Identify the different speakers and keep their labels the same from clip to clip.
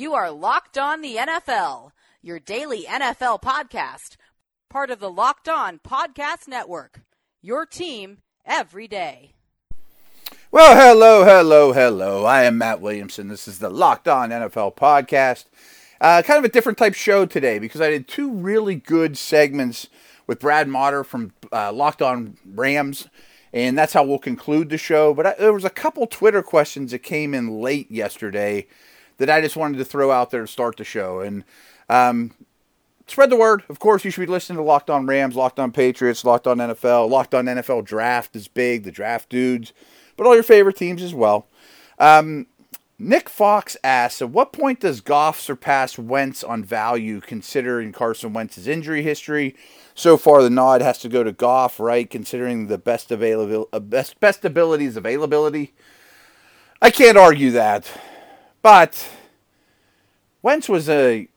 Speaker 1: You are Locked On the NFL, your daily NFL podcast, part of the Locked On Podcast Network. Your team every day.
Speaker 2: Well, hello, hello, hello. I am Matt Williamson. This is the Locked On NFL podcast. Uh, kind of a different type show today because I did two really good segments with Brad Mader from uh, Locked On Rams, and that's how we'll conclude the show. But I, there was a couple Twitter questions that came in late yesterday that I just wanted to throw out there to start the show. And um, spread the word. Of course, you should be listening to Locked On Rams, Locked On Patriots, Locked On NFL, Locked On NFL Draft is big, the draft dudes, but all your favorite teams as well. Um, Nick Fox asks, at what point does Goff surpass Wentz on value considering Carson Wentz's injury history? So far, the nod has to go to Goff, right? Considering the best available, uh, best best abilities availability. I can't argue that, but Wentz was a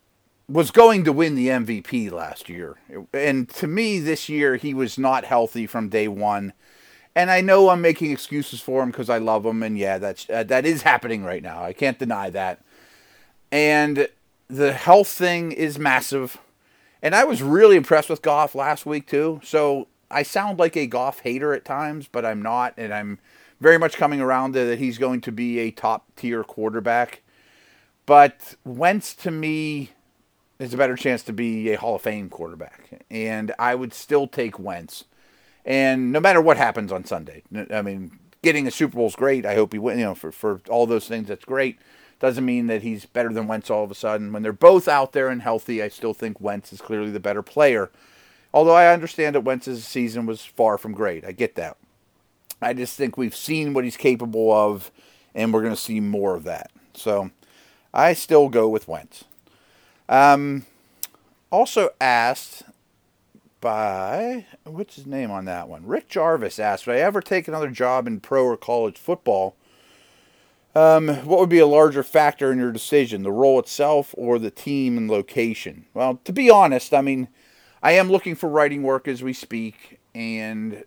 Speaker 2: was going to win the MVP last year, and to me, this year he was not healthy from day one. And I know I'm making excuses for him because I love him, and yeah, that's uh, that is happening right now. I can't deny that. And the health thing is massive. And I was really impressed with Goff last week too. So I sound like a Goff hater at times, but I'm not, and I'm very much coming around that he's going to be a top tier quarterback. But Wentz to me is a better chance to be a Hall of Fame quarterback, and I would still take Wentz. And no matter what happens on Sunday, I mean, getting a Super Bowl is great. I hope he win. You know, for for all those things, that's great. Doesn't mean that he's better than Wentz all of a sudden. When they're both out there and healthy, I still think Wentz is clearly the better player. Although I understand that Wentz's season was far from great. I get that. I just think we've seen what he's capable of, and we're going to see more of that. So I still go with Wentz. Um, also asked by what's his name on that one? Rick Jarvis asked, "Would I ever take another job in pro or college football? Um, what would be a larger factor in your decision, the role itself or the team and location?" Well, to be honest, I mean, I am looking for writing work as we speak, and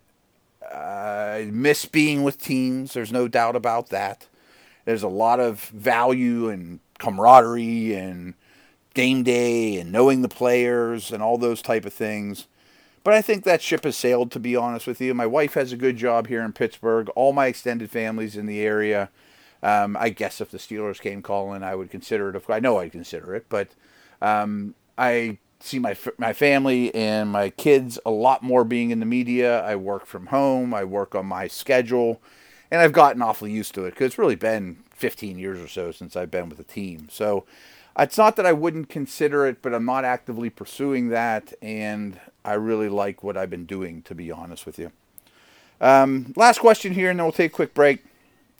Speaker 2: I miss being with teams. There's no doubt about that. There's a lot of value and camaraderie and game day and knowing the players and all those type of things. But I think that ship has sailed, to be honest with you. My wife has a good job here in Pittsburgh. All my extended family's in the area. Um, I guess if the Steelers came calling, I would consider it. I know I'd consider it, but um, I see my my family and my kids a lot more being in the media. I work from home. I work on my schedule, and I've gotten awfully used to it because it's really been 15 years or so since I've been with the team. So it's not that I wouldn't consider it, but I'm not actively pursuing that, and I really like what I've been doing, to be honest with you. Um, last question here, and then we'll take a quick break.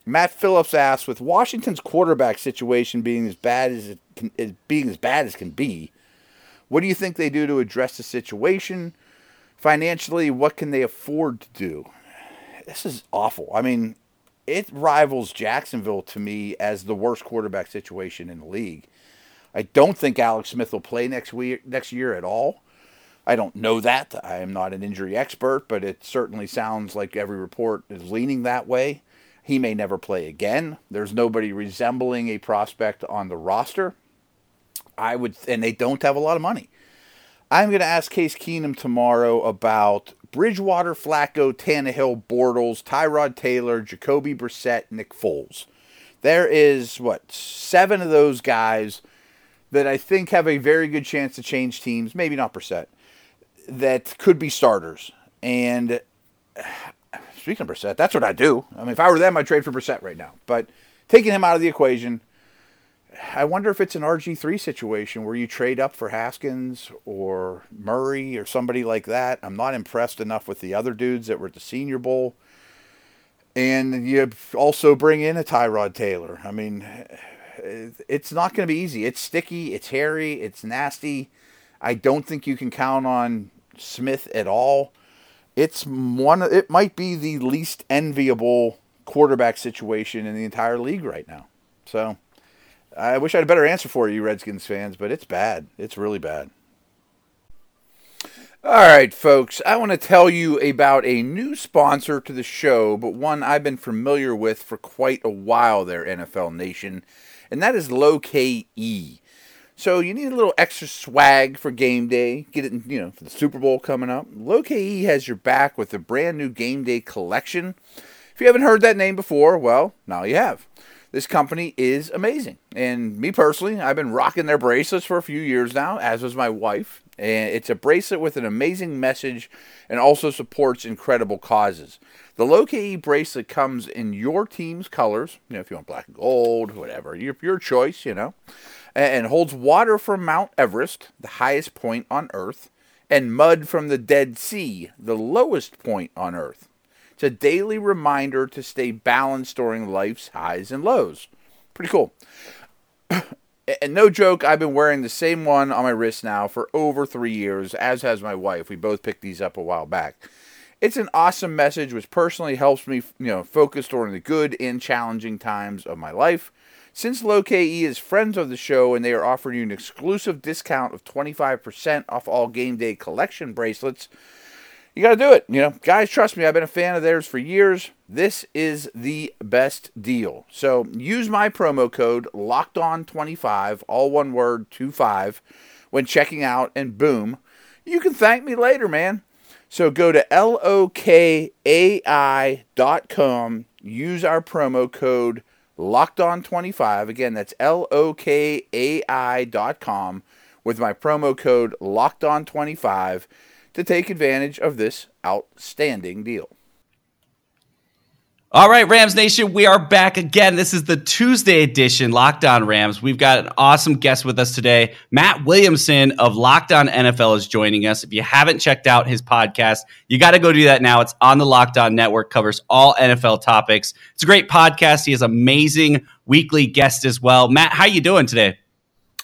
Speaker 2: Matt Phillips asks, with Washington's quarterback situation being as bad as it can, being as bad as can be, what do you think they do to address the situation? Financially, what can they afford to do? This is awful. I mean, it rivals Jacksonville to me as the worst quarterback situation in the league. I don't think Alex Smith will play next week next year at all. I don't know that. I am not an injury expert, but it certainly sounds like every report is leaning that way. He may never play again. There's nobody resembling a prospect on the roster. I would, and they don't have a lot of money. I'm going to ask Case Keenum tomorrow about Bridgewater, Flacco, Tannehill, Bortles, Tyrod Taylor, Jacoby Brissett, Nick Foles. There is what seven of those guys that I think have a very good chance to change teams, maybe not Brissett, that could be starters. And speaking of Brissett, that's what I do. I mean, if I were them, I'd trade for Brissett right now. But taking him out of the equation, I wonder if it's an RG3 situation where you trade up for Haskins or Murray or somebody like that. I'm not impressed enough with the other dudes that were at the Senior Bowl. And you also bring in a Tyrod Taylor. I mean, it's not going to be easy. It's sticky, it's hairy, it's nasty. I don't think you can count on Smith at all. It's one. It might be the least enviable quarterback situation in the entire league right now. So, I wish I had a better answer for you, Redskins fans, but it's bad. It's really bad. All right, folks, I want to tell you about a new sponsor to the show, but one I've been familiar with for quite a while there, NFL Nation and that is Lokai. So you need a little extra swag for game day. Get it, you know, for the Super Bowl coming up. Lokai has your back with a brand new game day collection. If you haven't heard that name before, well, now you have. This company is amazing. And me personally, I've been rocking their bracelets for a few years now, as was my wife. And it's a bracelet with an amazing message and also supports incredible causes. The Lokai bracelet comes in your team's colors, you know, if you want black and gold, whatever, your, your choice, you know and holds water from Mount Everest, the highest point on Earth, and mud from the Dead Sea, the lowest point on Earth. It's a daily reminder to stay balanced during life's highs and lows. Pretty cool. and no joke, I've been wearing the same one on my wrist now for over three years, as has my wife. We both picked these up a while back. It's an awesome message which personally helps me, you know, focus during the good and challenging times of my life. Since Lokai is friends of the show and they are offering you an exclusive discount of 25% off all game day collection bracelets, you got to do it. You know, guys, trust me, I've been a fan of theirs for years. This is the best deal. So use my promo code locked on 25, all one word, 25, when checking out, and boom, you can thank me later, man. So go to lokai.com, use our promo code Locked On 25. Again, that's L O K A I dot com with my promo code Locked On 25 to take advantage of this outstanding deal.
Speaker 3: All right, Rams Nation, we are back again. This is the Tuesday edition Locked On Rams. We've got an awesome guest with us today. Matt Williamson of Locked On NFL is joining us. If you haven't checked out his podcast, you got to go do that now. It's on the Locked On Network, covers all NFL topics. It's a great podcast. He has amazing weekly guests as well. Matt, how you doing today?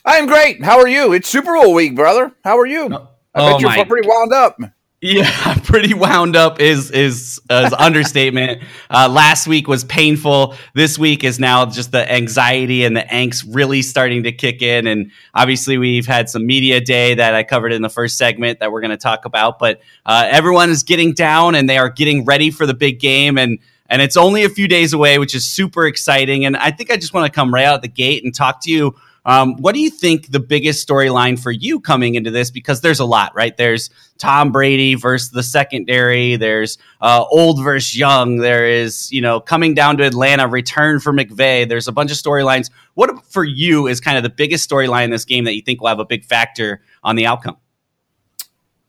Speaker 2: I'm great. How are you? It's Super Bowl week, brother. How are you? Oh, I bet oh you're pretty wound up.
Speaker 3: Yeah, pretty wound up is is, is understatement. Uh, last week was painful. This week is now just the anxiety and the angst really starting to kick in. And obviously, we've had some media day that I covered in the first segment that we're going to talk about. But uh, everyone is getting down and they are getting ready for the big game. And and it's only a few days away, which is super exciting. And I think I just want to come right out the gate and talk to you um, what do you think the biggest storyline for you coming into this? Because there's a lot, right? There's Tom Brady versus the secondary. There's uh, old versus young. There is, you know, coming down to Atlanta, return for McVay. There's a bunch of storylines. What for you is kind of the biggest storyline in this game that you think will have a big factor on the outcome?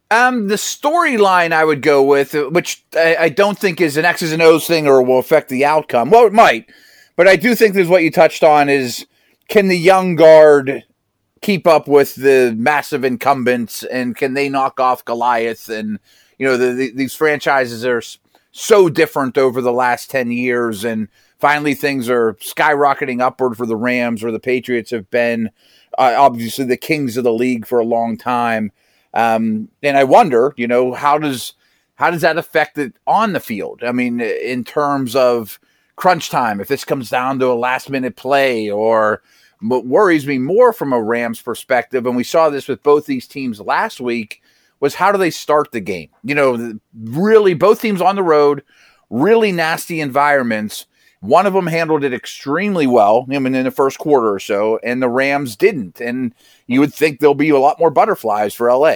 Speaker 2: Um, the storyline I would go with, which I, I, don't think is an X's and O's thing or will affect the outcome. Well, it might, but I do think there's what you touched on is can the young guard keep up with the massive incumbents and can they knock off Goliath? And, you know, the, the, these franchises are so different over the last 10 years. And finally, things are skyrocketing upward for the Rams, where the Patriots have been uh, obviously the kings of the league for a long time. Um, and I wonder, you know, how does how does that affect it on the field? I mean, in terms of crunch time, if this comes down to a last minute play or what worries me more from a Rams perspective, and we saw this with both these teams last week, was how do they start the game? You know, really, both teams on the road, really nasty environments. One of them handled it extremely well, I mean, in the first quarter or so, and the Rams didn't. And you would think there'll be a lot more butterflies for LA.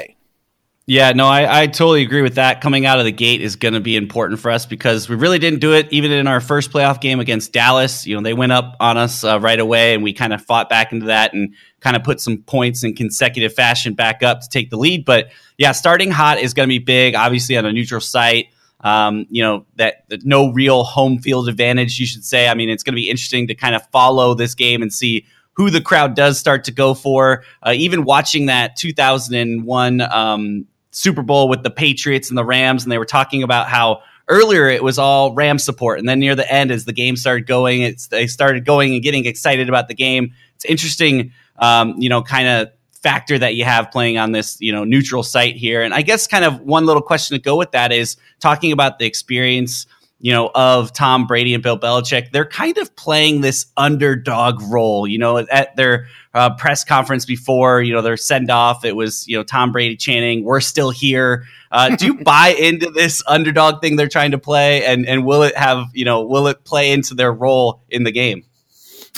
Speaker 3: Yeah, no, I, I totally agree with that. Coming out of the gate is going to be important for us because we really didn't do it even in our first playoff game against Dallas. You know, they went up on us uh, right away and we kind of fought back into that and kind of put some points in consecutive fashion back up to take the lead. But yeah, starting hot is going to be big, obviously on a neutral site. Um, you know, that, that no real home field advantage, you should say. I mean, it's going to be interesting to kind of follow this game and see who the crowd does start to go for. Uh, even watching that 2001 um, Super Bowl with the Patriots and the Rams, and they were talking about how earlier it was all Ram support, and then near the end, as the game started going, it's they started going and getting excited about the game. It's interesting, um, you know, kind of factor that you have playing on this you know neutral site here, and I guess kind of one little question to go with that is talking about the experience you know, of Tom Brady and Bill Belichick, they're kind of playing this underdog role. You know, at their uh, press conference before, you know, their send off, it was, you know, Tom Brady chanting, "We're still here." Uh, do you buy into this underdog thing they're trying to play, and and will it have, you know, will it play into their role in the game?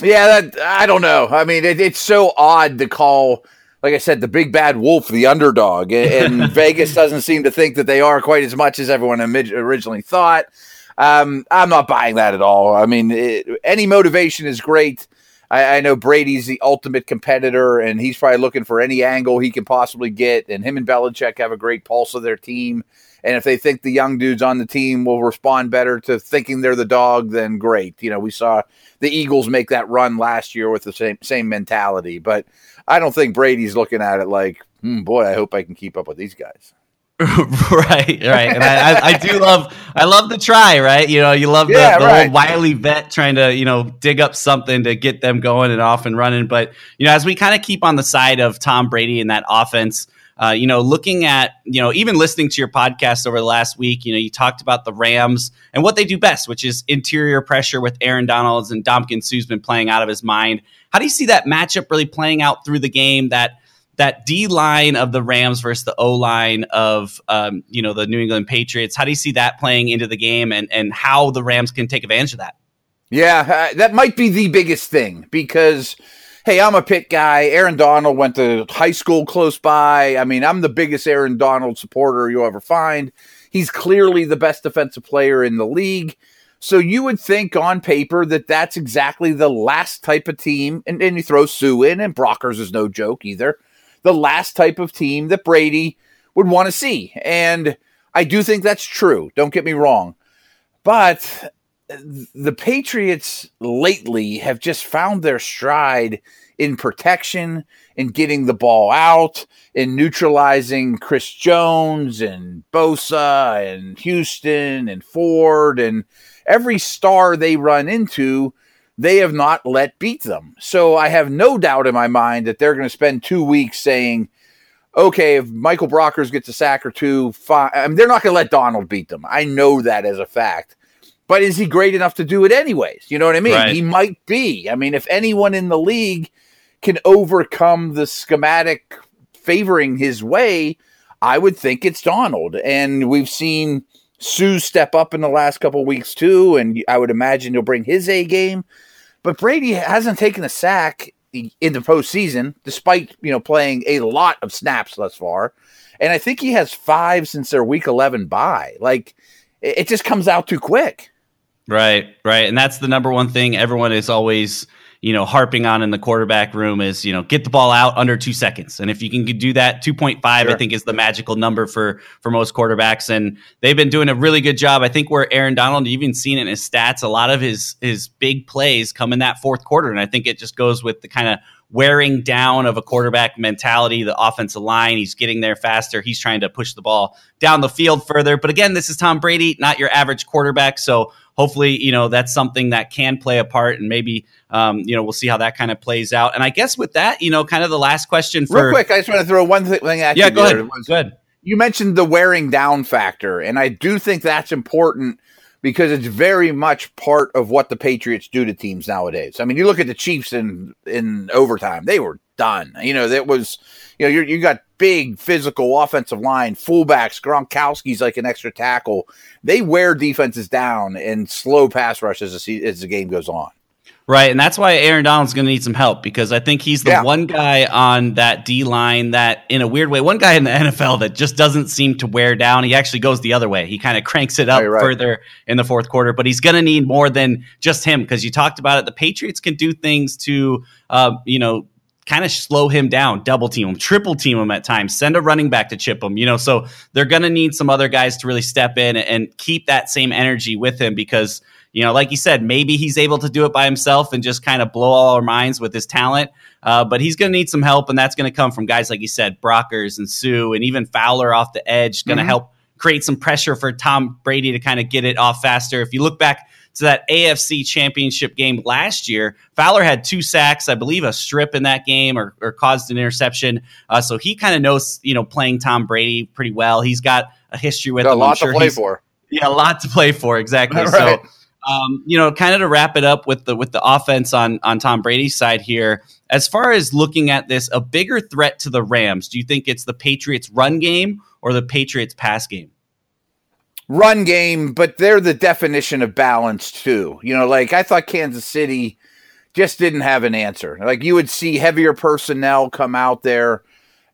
Speaker 2: Yeah, that I don't know. I mean, it, it's so odd to call, like I said, the big bad wolf the underdog, and, and Vegas doesn't seem to think that they are quite as much as everyone originally thought. Um, I'm not buying that at all. I mean, it, any motivation is great. I, I, know Brady's the ultimate competitor, and he's probably looking for any angle he can possibly get. And him and Belichick have a great pulse of their team. And if they think the young dudes on the team will respond better to thinking they're the dog, then great. You know, we saw the Eagles make that run last year with the same same mentality, but I don't think Brady's looking at it like, hmm, boy, I hope I can keep up with these guys.
Speaker 3: right, right, and I, I, I, do love, I love the try, right? You know, you love the, yeah, the right. old wily vet trying to, you know, dig up something to get them going and off and running. But you know, as we kind of keep on the side of Tom Brady and that offense, uh, you know, looking at, you know, even listening to your podcast over the last week, you know, you talked about the Rams and what they do best, which is interior pressure with Aaron Donalds and Ndamukong Suh's been playing out of his mind. How do you see that matchup really playing out through the game? That that D line of the Rams versus the O line of um, you know the New England Patriots. How do you see that playing into the game, and and how the Rams can take advantage of that?
Speaker 2: Yeah, uh, that might be the biggest thing because hey, I'm a Pitt guy. Aaron Donald went to high school close by. I mean, I'm the biggest Aaron Donald supporter you'll ever find. He's clearly the best defensive player in the league. So you would think on paper that that's exactly the last type of team. And then you throw Suh in, and Brockers is no joke either. The last type of team that Brady would want to see. And I do think that's true. Don't get me wrong. But the Patriots lately have just found their stride in protection, in getting the ball out, in neutralizing Chris Jones and Bosa and Houston and Ford and every star they run into, they have not let beat them. So I have no doubt in my mind that they're going to spend two weeks saying, okay, if Michael Brockers gets a sack or two, fine. I mean, they're not going to let Donald beat them. I know that as a fact. But is he great enough to do it anyways? You know what I mean? Right. He might be. I mean, if anyone in the league can overcome the schematic favoring his way, I would think it's Donald. And we've seen Suh step up in the last couple weeks too, and I would imagine he'll bring his A game. But Brady hasn't taken a sack in the postseason, despite you know playing a lot of snaps thus far. And I think he has five since their week eleven bye. Like it just comes out too quick.
Speaker 3: Right, right. And that's the number one thing everyone is always, you know, harping on in the quarterback room is, you know, get the ball out under two seconds. And if you can do that, 2.5, sure. I think is the magical number for, for most quarterbacks. And they've been doing a really good job. I think where Aaron Donald, you've even seen in his stats, a lot of his, his big plays come in that fourth quarter. And I think it just goes with the kind of wearing down of a quarterback mentality, the offensive line. He's getting there faster. He's trying to push the ball down the field further. But again, this is Tom Brady, not your average quarterback. So hopefully, you know, that's something that can play a part and maybe, um, you know, we'll see how that kind of plays out. And I guess with that, you know, kind of the last question for.
Speaker 2: Real quick, I just want to throw one thing at
Speaker 3: yeah, you. Yeah, go ahead. Go ahead.
Speaker 2: You mentioned the wearing down factor, and I do think that's important because it's very much part of what the Patriots do to teams nowadays. I mean, you look at the Chiefs in in overtime; they were done. You know, that was you know you you got big physical offensive line, fullbacks, Gronkowski's like an extra tackle. They wear defenses down and slow pass rushes as, as the game goes on.
Speaker 3: Right, and that's why Aaron Donald's going to need some help because I think he's the yeah. one guy on that D line that, in a weird way, one guy in the NFL that just doesn't seem to wear down. He actually goes the other way. He kind of cranks it up right, right. further in the fourth quarter, but he's going to need more than just him because you talked about it. The Patriots can do things to, uh, you know, kind of slow him down, double team him, triple team him at times, send a running back to chip him, you know. So they're going to need some other guys to really step in and keep that same energy with him because you know, like you said, maybe he's able to do it by himself and just kind of blow all our minds with his talent. Uh, but he's going to need some help, and that's going to come from guys like you said, Brockers and Suh, and even Fowler off the edge, going to mm-hmm. help create some pressure for Tom Brady to kind of get it off faster. If you look back to that AFC championship game last year, Fowler had two sacks, I believe a strip in that game or, or caused an interception. Uh, so he kind of knows, you know, playing Tom Brady pretty well. He's got a history with
Speaker 2: got
Speaker 3: him.
Speaker 2: A lot sure to play for.
Speaker 3: Yeah, a lot to play for. Exactly. right. So um, you know, kind of to wrap it up with the with the offense on on Tom Brady's side here. As far as looking at this, a bigger threat to the Rams, do you think it's the Patriots run game or the Patriots pass game?
Speaker 2: Run game, but they're the definition of balance too. You know, like I thought Kansas City just didn't have an answer. Like you would see heavier personnel come out there,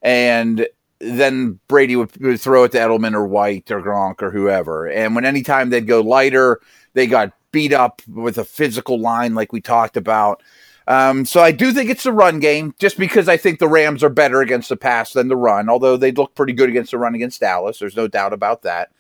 Speaker 2: and then Brady would, would throw it to Edelman or White or Gronk or whoever. And when anytime they'd go lighter, they got beat up with a physical line like we talked about. Um, so I do think it's the run game, just because I think the Rams are better against the pass than the run, although they look pretty good against the run against Dallas. There's no doubt about that.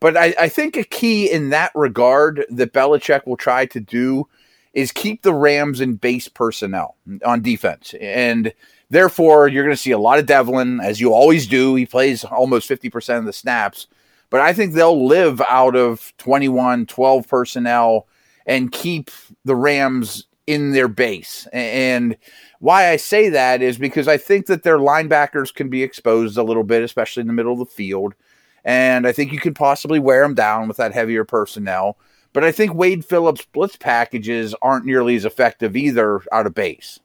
Speaker 2: But I, I think a key in that regard that Belichick will try to do is keep the Rams in base personnel on defense. And therefore, you're going to see a lot of Develin, as you always do. He plays almost 50% of the snaps. But I think they'll live out of 21, 12 personnel and keep the Rams in their base. And why I say that is because I think that their linebackers can be exposed a little bit, especially in the middle of the field. And I think you can possibly wear them down with that heavier personnel. But I think Wade Phillips blitz packages aren't nearly as effective either out of base.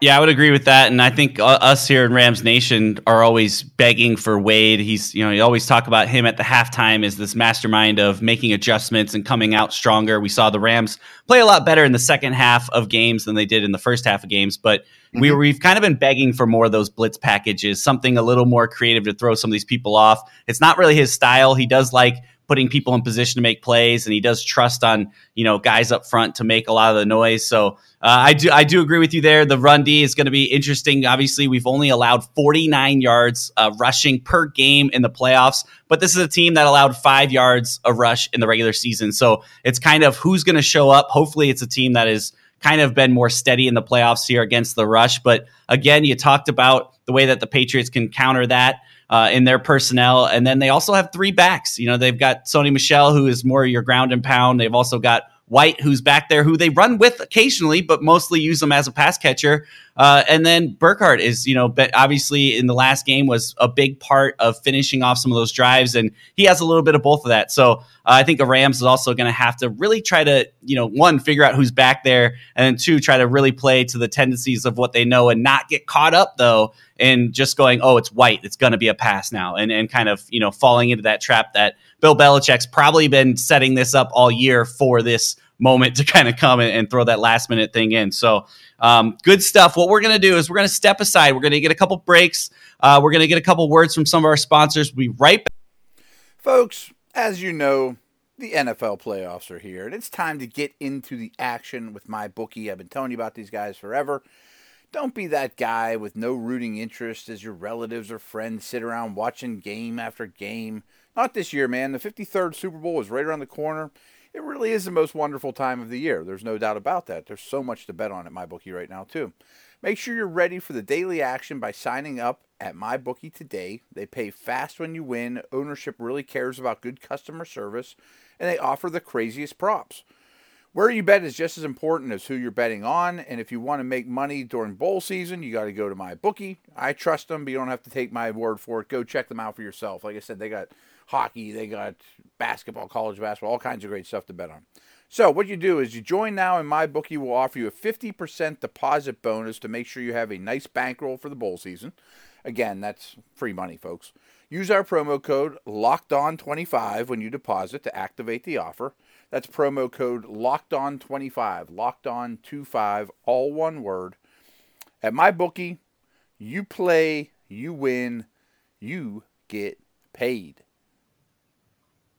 Speaker 3: Yeah, I would agree with that, and I think us here in Rams Nation are always begging for Wade. He's, you know, you always talk about him at the halftime as this mastermind of making adjustments and coming out stronger. We saw the Rams play a lot better in the second half of games than they did in the first half of games, but mm-hmm. we we've kind of been begging for more of those blitz packages, something a little more creative to throw some of these people off. It's not really his style. He does like putting people in position to make plays, and he does trust on you know guys up front to make a lot of the noise. So uh, I do I do agree with you there. The run D is going to be interesting. Obviously, we've only allowed 49 yards uh, rushing per game in the playoffs, but this is a team that allowed five yards a rush in the regular season. So it's kind of who's going to show up. Hopefully, it's a team that is kind of been more steady in the playoffs here against the rush. But again, you talked about the way that the Patriots can counter that uh, in their personnel. And then they also have three backs. You know, they've got Sony Michel, who is more your ground and pound. They've also got White, who's back there, who they run with occasionally, but mostly use them as a pass catcher. Uh, and then Burkhead is, you know, obviously in the last game was a big part of finishing off some of those drives, and he has a little bit of both of that. So uh, I think the Rams is also going to have to really try to, you know, one figure out who's back there, and then two try to really play to the tendencies of what they know and not get caught up though in just going, oh, it's White, it's going to be a pass now, and and kind of you know falling into that trap that Bill Belichick's probably been setting this up all year for this moment to kind of come and, and throw that last minute thing in. So um, good stuff. What we're going to do is we're going to step aside. We're going to get a couple breaks. Uh, we're going to get a couple words from some of our sponsors. We'll be right back.
Speaker 2: Folks, as you know, the NFL playoffs are here, and it's time to get into the action with my bookie. I've been telling you about these guys forever. Don't be that guy with no rooting interest as your relatives or friends sit around watching game after game. Not this year, man. The 53rd Super Bowl is right around the corner, it really is the most wonderful time of the year. There's no doubt about that. There's so much to bet on at MyBookie right now, too. Make sure you're ready for the daily action by signing up at MyBookie today. They pay fast when you win, ownership really cares about good customer service, and they offer the craziest props. Where you bet is just as important as who you're betting on, and if you want to make money during bowl season, you got to go to my bookie. I trust them, but you don't have to take my word for it. Go check them out for yourself. Like I said, they got hockey, they got basketball, college basketball, all kinds of great stuff to bet on. So what you do is you join now, and my bookie will offer you a 50% deposit bonus to make sure you have a nice bankroll for the bowl season. Again, that's free money, folks. Use our promo code LOCKEDON25 when you deposit to activate the offer. That's promo code Locked On 25, Locked On 25, all one word. At my bookie, you play, you win, you get paid.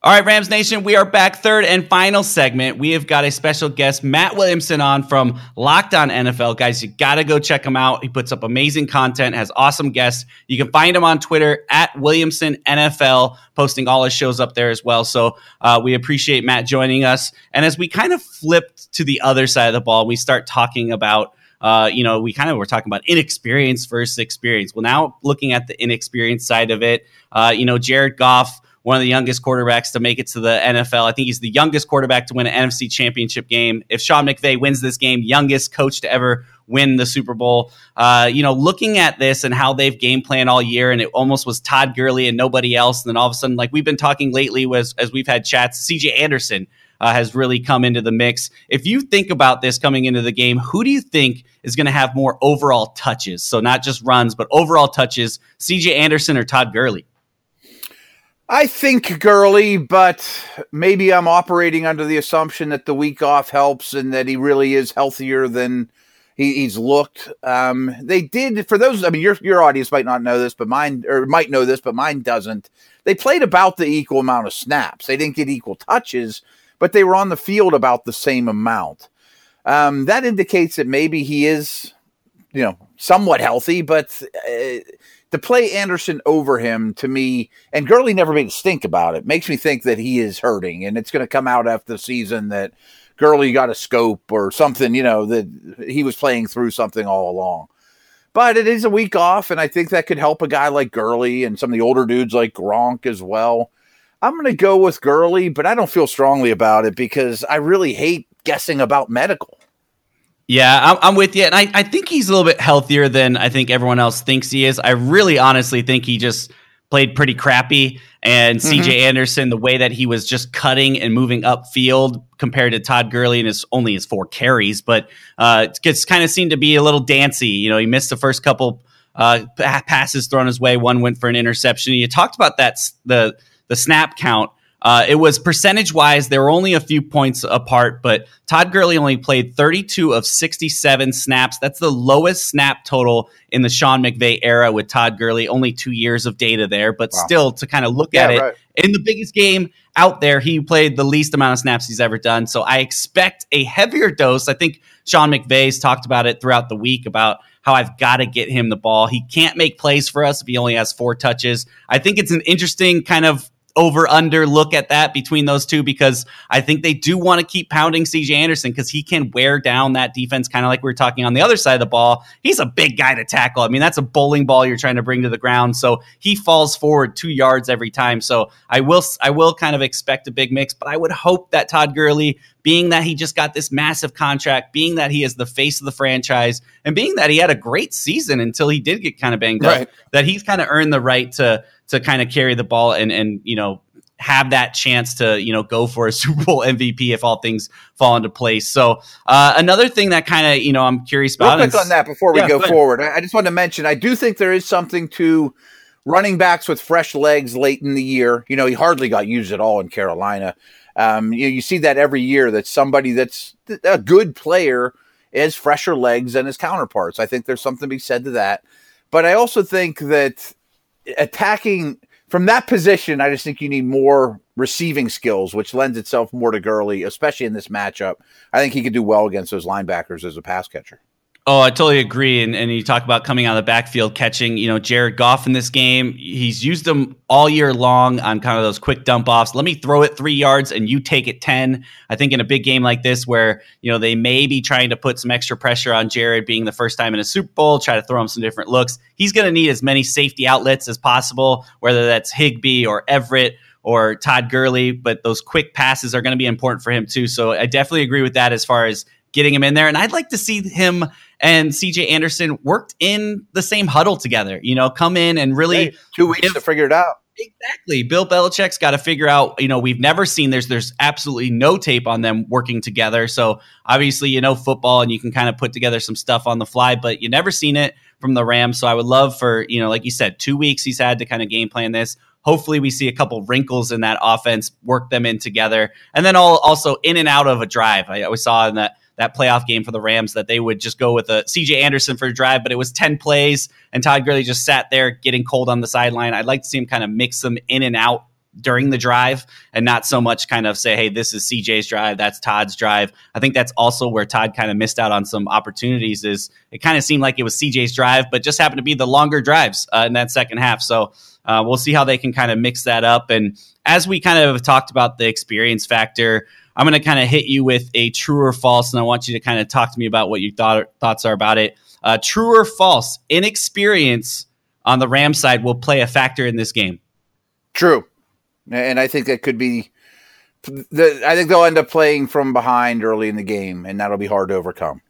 Speaker 3: All right, Rams Nation, we are back. Third and final segment. We have got a special guest, Matt Williamson, on from Locked On NFL. Guys, you got to go check him out. He puts up amazing content, has awesome guests. You can find him on Twitter at Williamson NFL, posting all his shows up there as well. So uh, we appreciate Matt joining us. And as we kind of flipped to the other side of the ball, we start talking about uh, you know, we kind of were talking about inexperience versus experience. Well, now looking at the inexperienced side of it, uh, you know, Jared Goff one of the youngest quarterbacks to make it to the NFL. I think he's the youngest quarterback to win an NFC championship game. If Sean McVay wins this game, youngest coach to ever win the Super Bowl. Uh, you know, looking at this and how they've game planned all year, and it almost was Todd Gurley and nobody else. And then all of a sudden, like we've been talking lately, was as we've had chats, CJ Anderson uh, has really come into the mix. If you think about this coming into the game, who do you think is going to have more overall touches? So not just runs, but overall touches, CJ Anderson or Todd Gurley?
Speaker 2: I think Gurley, but maybe I'm operating under the assumption that the week off helps and that he really is healthier than he, he's looked. Um, they did for those. I mean, your your audience might not know this, but mine or might know this, but mine doesn't. They played about the equal amount of snaps. They didn't get equal touches, but they were on the field about the same amount. Um, that indicates that maybe he is, you know, somewhat healthy, but. Uh, to play Anderson over him to me, and Gurley never made a stink about it, makes me think that he is hurting, and it's going to come out after the season that Gurley got a scope or something, you know, that he was playing through something all along. But it is a week off, and I think that could help a guy like Gurley and some of the older dudes like Gronk as well. I'm going to go with Gurley, but I don't feel strongly about it because I really hate guessing about medical.
Speaker 3: Yeah, I'm, I'm, with you. And I, I think he's a little bit healthier than I think everyone else thinks he is. I really honestly think he just played pretty crappy. And mm-hmm. CJ Anderson, the way that he was just cutting and moving upfield compared to Todd Gurley and his only his four carries, but uh, it gets kind of seemed to be a little dancy. You know, he missed the first couple uh, passes thrown his way. One went for an interception. You talked about that the the snap count. Uh, it was percentage wise, they were only a few points apart, but Todd Gurley only played 32 of 67 snaps. That's the lowest snap total in the Sean McVay era with Todd Gurley. Only two years of data there, but wow. still to kind of look yeah, at it right. in the biggest game out there, he played the least amount of snaps he's ever done. So I expect a heavier dose. I think Sean McVay's talked about it throughout the week about how I've got to get him the ball. He can't make plays for us if he only has four touches. I think it's an interesting kind of over under look at that between those two because I think they do want to keep pounding CJ Anderson because he can wear down that defense, kind of like we were talking on the other side of the ball. He's a big guy to tackle. I mean, that's a bowling ball you're trying to bring to the ground. So he falls forward two yards every time. So I will, I will kind of expect a big mix, but I would hope that Todd Gurley, being that he just got this massive contract, being that he is the face of the franchise, and being that he had a great season until he did get kind of banged right. up, that he's kind of earned the right to to kind of carry the ball and and you know have that chance to you know go for a Super Bowl MVP if all things fall into place. So uh, another thing that kind of you know I'm curious about.
Speaker 2: Real quick on that before we yeah, go, forward, I just want to mention I do think there is something to running backs with fresh legs late in the year. You know, he hardly got used at all in Carolina. Um, you, you see that every year that somebody that's a good player is fresher legs than his counterparts. I think there's something to be said to that. But I also think that attacking from that position, I just think you need more receiving skills, which lends itself more to Gurley, especially in this matchup. I think he could do well against those linebackers as a pass catcher.
Speaker 3: Oh, I totally agree. And, and you talk about coming out of the backfield, catching, you know, Jared Goff in this game. He's used them all year long on kind of those quick dump offs. Let me throw it three yards and you take it 10. I think in a big game like this, where, you know, they may be trying to put some extra pressure on Jared being the first time in a Super Bowl, try to throw him some different looks. He's going to need as many safety outlets as possible, whether that's Higbee or Everett or Todd Gurley, but those quick passes are going to be important for him too. So I definitely agree with that as far as getting him in there. And I'd like to see him and CJ Anderson worked in the same huddle together. You know, come in and really hey,
Speaker 2: two weeks give, to figure it out.
Speaker 3: Exactly. Bill Belichick's got to figure out, you know, we've never seen there's there's absolutely no tape on them working together. So obviously, you know, football and you can kind of put together some stuff on the fly, but you never seen it from the Rams. So I would love for, you know, like you said, two weeks he's had to kind of game plan this. Hopefully we see a couple wrinkles in that offense, work them in together. And then all, also in and out of a drive. I, I saw in that that playoff game for the Rams that they would just go with a CJ Anderson for a drive, but it was 10 plays and Todd Gurley just sat there getting cold on the sideline. I'd like to see him kind of mix them in and out during the drive and not so much kind of say, hey, this is CJ's drive, that's Todd's drive. I think that's also where Todd kind of missed out on some opportunities is it kind of seemed like it was CJ's drive, but just happened to be the longer drives uh, in that second half. So uh, we'll see how they can kind of mix that up. And as we kind of talked about the experience factor, I'm going to kind of hit you with a true or false, and I want you to kind of talk to me about what your thought, thoughts are about it. Uh, true or false? Inexperience on the Ram side will play a factor in this game.
Speaker 2: True, and I think that could be. The, I think they'll end up playing from behind early in the game, and that'll be hard to overcome.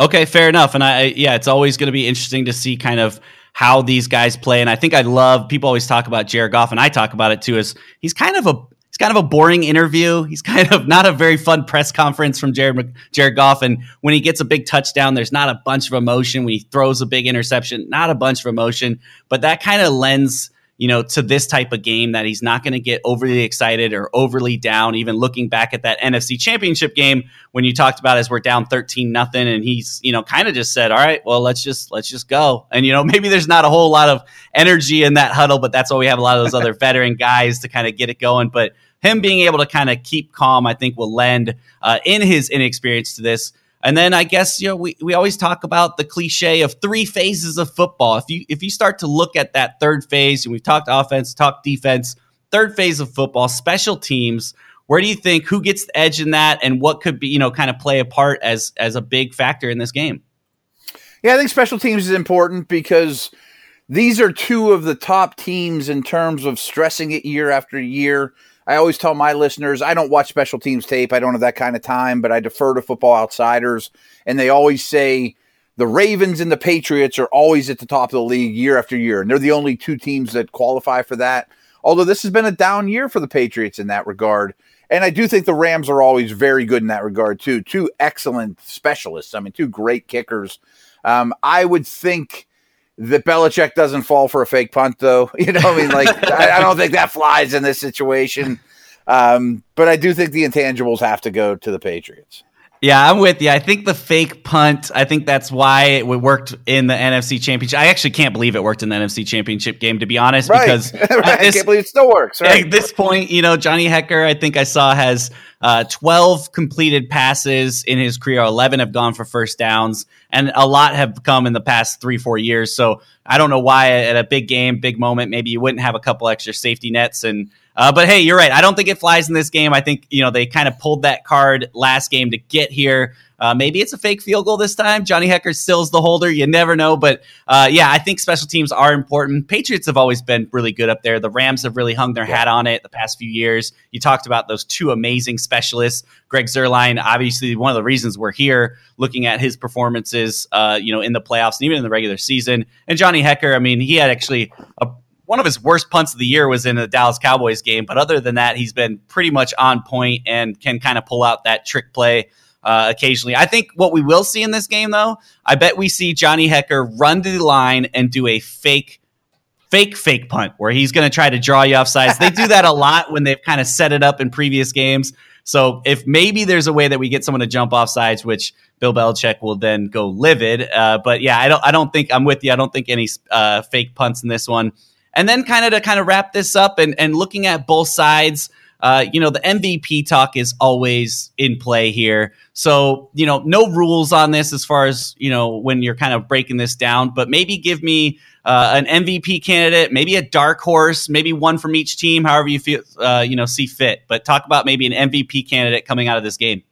Speaker 3: Okay, fair enough. And I, yeah, it's always going to be interesting to see kind of how these guys play. And I think I love people always talk about Jared Goff, and I talk about it too. Is he's kind of a kind of a boring interview. He's kind of not a very fun press conference from Jared Jared Goff. And when he gets a big touchdown, there's not a bunch of emotion. When he throws a big interception, not a bunch of emotion. But that kind of lends you know, to this type of game that he's not going to get overly excited or overly down. Even looking back at that NFC Championship game when you talked about as we're down thirteen nothing, and he's you know kind of just said, "All right, well let's just let's just go." And you know maybe there's not a whole lot of energy in that huddle, but that's why we have a lot of those other veteran guys to kind of get it going. But him being able to kind of keep calm, I think, will lend uh, in his inexperience to this. And then I guess you know we, we always talk about the cliche of three phases of football. If you if you start to look at that third phase, and we've talked offense, talked defense, third phase of football, special teams. Where do you think who gets the edge in that, and what could be you know kind of play a part as as a big factor in this game?
Speaker 2: Yeah, I think special teams is important because these are two of the top teams in terms of stressing it year after year. I always tell my listeners I don't watch special teams tape. I don't have that kind of time, but I defer to football outsiders. And they always say the Ravens and the Patriots are always at the top of the league year after year. And they're the only two teams that qualify for that. Although this has been a down year for the Patriots in that regard. And I do think the Rams are always very good in that regard, too. Two excellent specialists. I mean, two great kickers. Um, I would think that Belichick doesn't fall for a fake punt, though. You know, I mean, like I, I, don't think that flies in this situation. Um, but I do think the intangibles have to go to the Patriots.
Speaker 3: Yeah, I'm with you. I think the fake punt, I think that's why it worked in the NFC Championship. I actually can't believe it worked in the NFC Championship game, to be honest,
Speaker 2: right.
Speaker 3: because
Speaker 2: right. This, I can't believe it still works. Right?
Speaker 3: At this point, you know, Johnny Hekker, I think I saw has uh, 12 completed passes in his career. 11 have gone for first downs, and a lot have come in the past three, four years. So I don't know why at a big game, big moment, maybe you wouldn't have a couple extra safety nets and uh, but hey, you're right. I don't think it flies in this game. I think you know they kind of pulled that card last game to get here. Uh, maybe it's a fake field goal this time. Johnny Hekker still's the holder. You never know. But uh, yeah, I think special teams are important. Patriots have always been really good up there. The Rams have really hung their hat on it the past few years. You talked about those two amazing specialists. Greg Zuerlein, obviously one of the reasons we're here looking at his performances, uh, you know, in the playoffs and even in the regular season. And Johnny Hekker, I mean, he had actually a one of his worst punts of the year was in the Dallas Cowboys game, but other than that, he's been pretty much on point and can kind of pull out that trick play uh, occasionally. I think what we will see in this game, though, I bet we see Johnny Hekker run to the line and do a fake, fake, fake punt where he's going to try to draw you off sides. they do that a lot when they've kind of set it up in previous games. So if maybe there's a way that we get someone to jump off sides, which Bill Belichick will then go livid. Uh, but yeah, I don't. I don't think I'm with you. I don't think any uh, fake punts in this one. And then kind of to kind of wrap this up and, and looking at both sides, uh, you know, the MVP talk is always in play here. So, you know, no rules on this as far as, you know, when you're kind of breaking this down, but maybe give me uh, an MVP candidate, maybe a dark horse, maybe one from each team, however you feel, uh, you know, see fit. But talk about maybe an MVP candidate coming out of this game.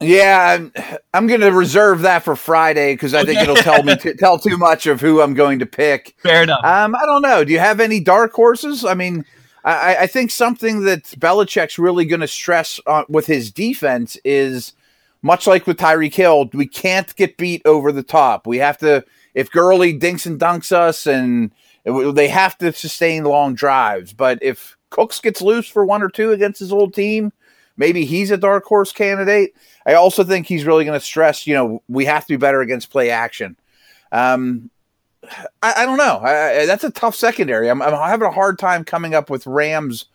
Speaker 2: Yeah, I'm, I'm going to reserve that for Friday because I think it'll tell me to, tell too much of who I'm going to pick.
Speaker 3: Fair enough.
Speaker 2: Um, I don't know. Do you have any dark horses? I mean, I, I think something that Belichick's really going to stress on, with his defense is much like with Tyreek Hill, we can't get beat over the top. We have to if Gurley dinks and dunks us, and they have to sustain long drives. But if Cooks gets loose for one or two against his old team, maybe he's a dark horse candidate. I also think he's really going to stress, you know, we have to be better against play action. Um, I, I don't know. I, I, that's a tough secondary. I'm, I'm, having a hard time coming up with Rams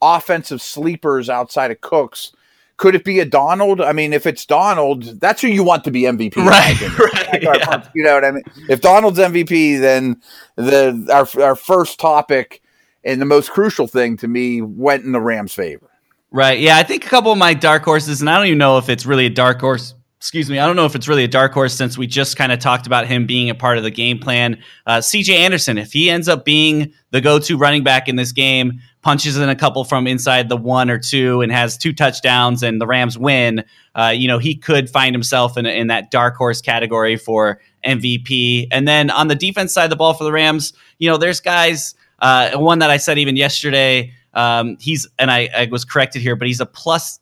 Speaker 2: offensive sleepers outside of Cooks. Could it be a Donald? I mean, if it's Donald, that's who you want to be MVP.
Speaker 3: Right, right.
Speaker 2: Yeah. You know what I mean? If Donald's MVP, then the our our first topic and the most crucial thing to me went in the Rams' favor.
Speaker 3: Right. Yeah, I think a couple of my dark horses, and I don't even know if it's really a dark horse. Excuse me. I don't know if it's really a dark horse since we just kind of talked about him being a part of the game plan. Uh, CJ Anderson, if he ends up being the go to running back in this game, punches in a couple from inside the one or two and has two touchdowns and the Rams win, uh, you know, he could find himself in, in that dark horse category for MVP. And then on the defense side of the ball for the Rams, you know, there's guys, uh, one that I said even yesterday, um, he's and I, I, was corrected here, but he's a plus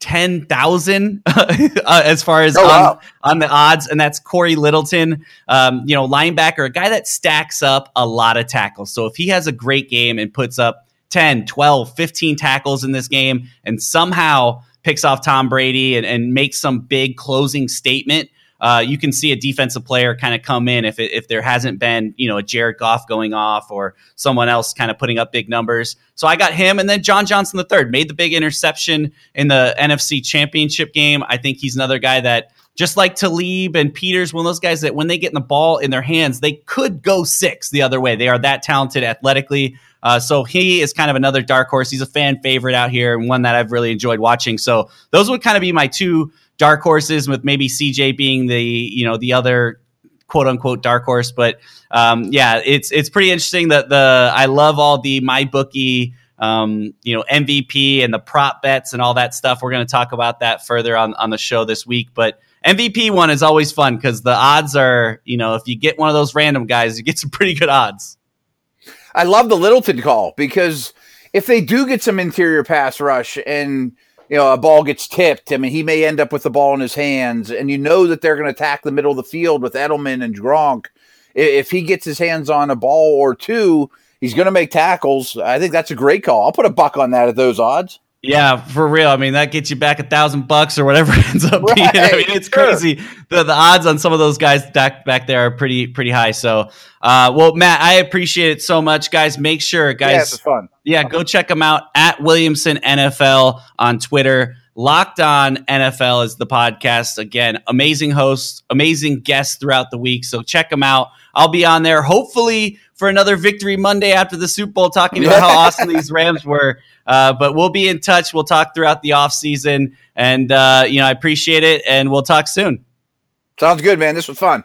Speaker 3: ten thousand uh, as far as oh, wow. on, on, the odds, and that's Cory Littleton, um, you know, linebacker, a guy that stacks up a lot of tackles. So if he has a great game and puts up 10, 12, 15 tackles in this game, and somehow picks off Tom Brady and, and makes some big closing statement. Uh, you can see a defensive player kind of come in if it, if there hasn't been you know a Jared Goff going off or someone else kind of putting up big numbers. So I got him, and then John Johnson the third made the big interception in the NFC Championship game. I think he's another guy that just like Talib and Peters, one of those guys that when they get in the ball in their hands, they could go six the other way. They are that talented athletically. Uh, so he is kind of another dark horse. He's a fan favorite out here and one that I've really enjoyed watching. So those would kind of be my two dark horses, with maybe CJ being the you know the other quote unquote dark horse. But um, yeah, it's it's pretty interesting that the I love all the MyBookie. Um, you know, MVP and the prop bets and all that stuff. We're going to talk about that further on, on the show this week. But MVP one is always fun because the odds are, you know, if you get one of those random guys, you get some pretty good odds.
Speaker 2: I love the Littleton call because if they do get some interior pass rush and you know, a ball gets tipped. I mean, he may end up with the ball in his hands, and you know that they're going to attack the middle of the field with Edelman and Gronk. If he gets his hands on a ball or two, he's going to make tackles. I think that's a great call. I'll put a buck on that at those odds.
Speaker 3: Yeah, for real. I mean, that gets you back a thousand bucks or whatever it ends up right. being. I mean, it's crazy. The the odds on some of those guys back back there are pretty pretty high. So, uh, well, Matt, I appreciate it so much, guys. Make sure, guys, yeah,
Speaker 2: it's fun.
Speaker 3: Yeah, go check them out at Williamson NFL on Twitter. Locked On NFL is the podcast. Again, amazing hosts, amazing guests throughout the week. So check them out. I'll be on there hopefully for another victory Monday after the Super Bowl, talking about how awesome these Rams were. Uh, but we'll be in touch. We'll talk throughout the off season, and uh, you know I appreciate it, and we'll talk soon.
Speaker 2: Sounds good, man. This was fun.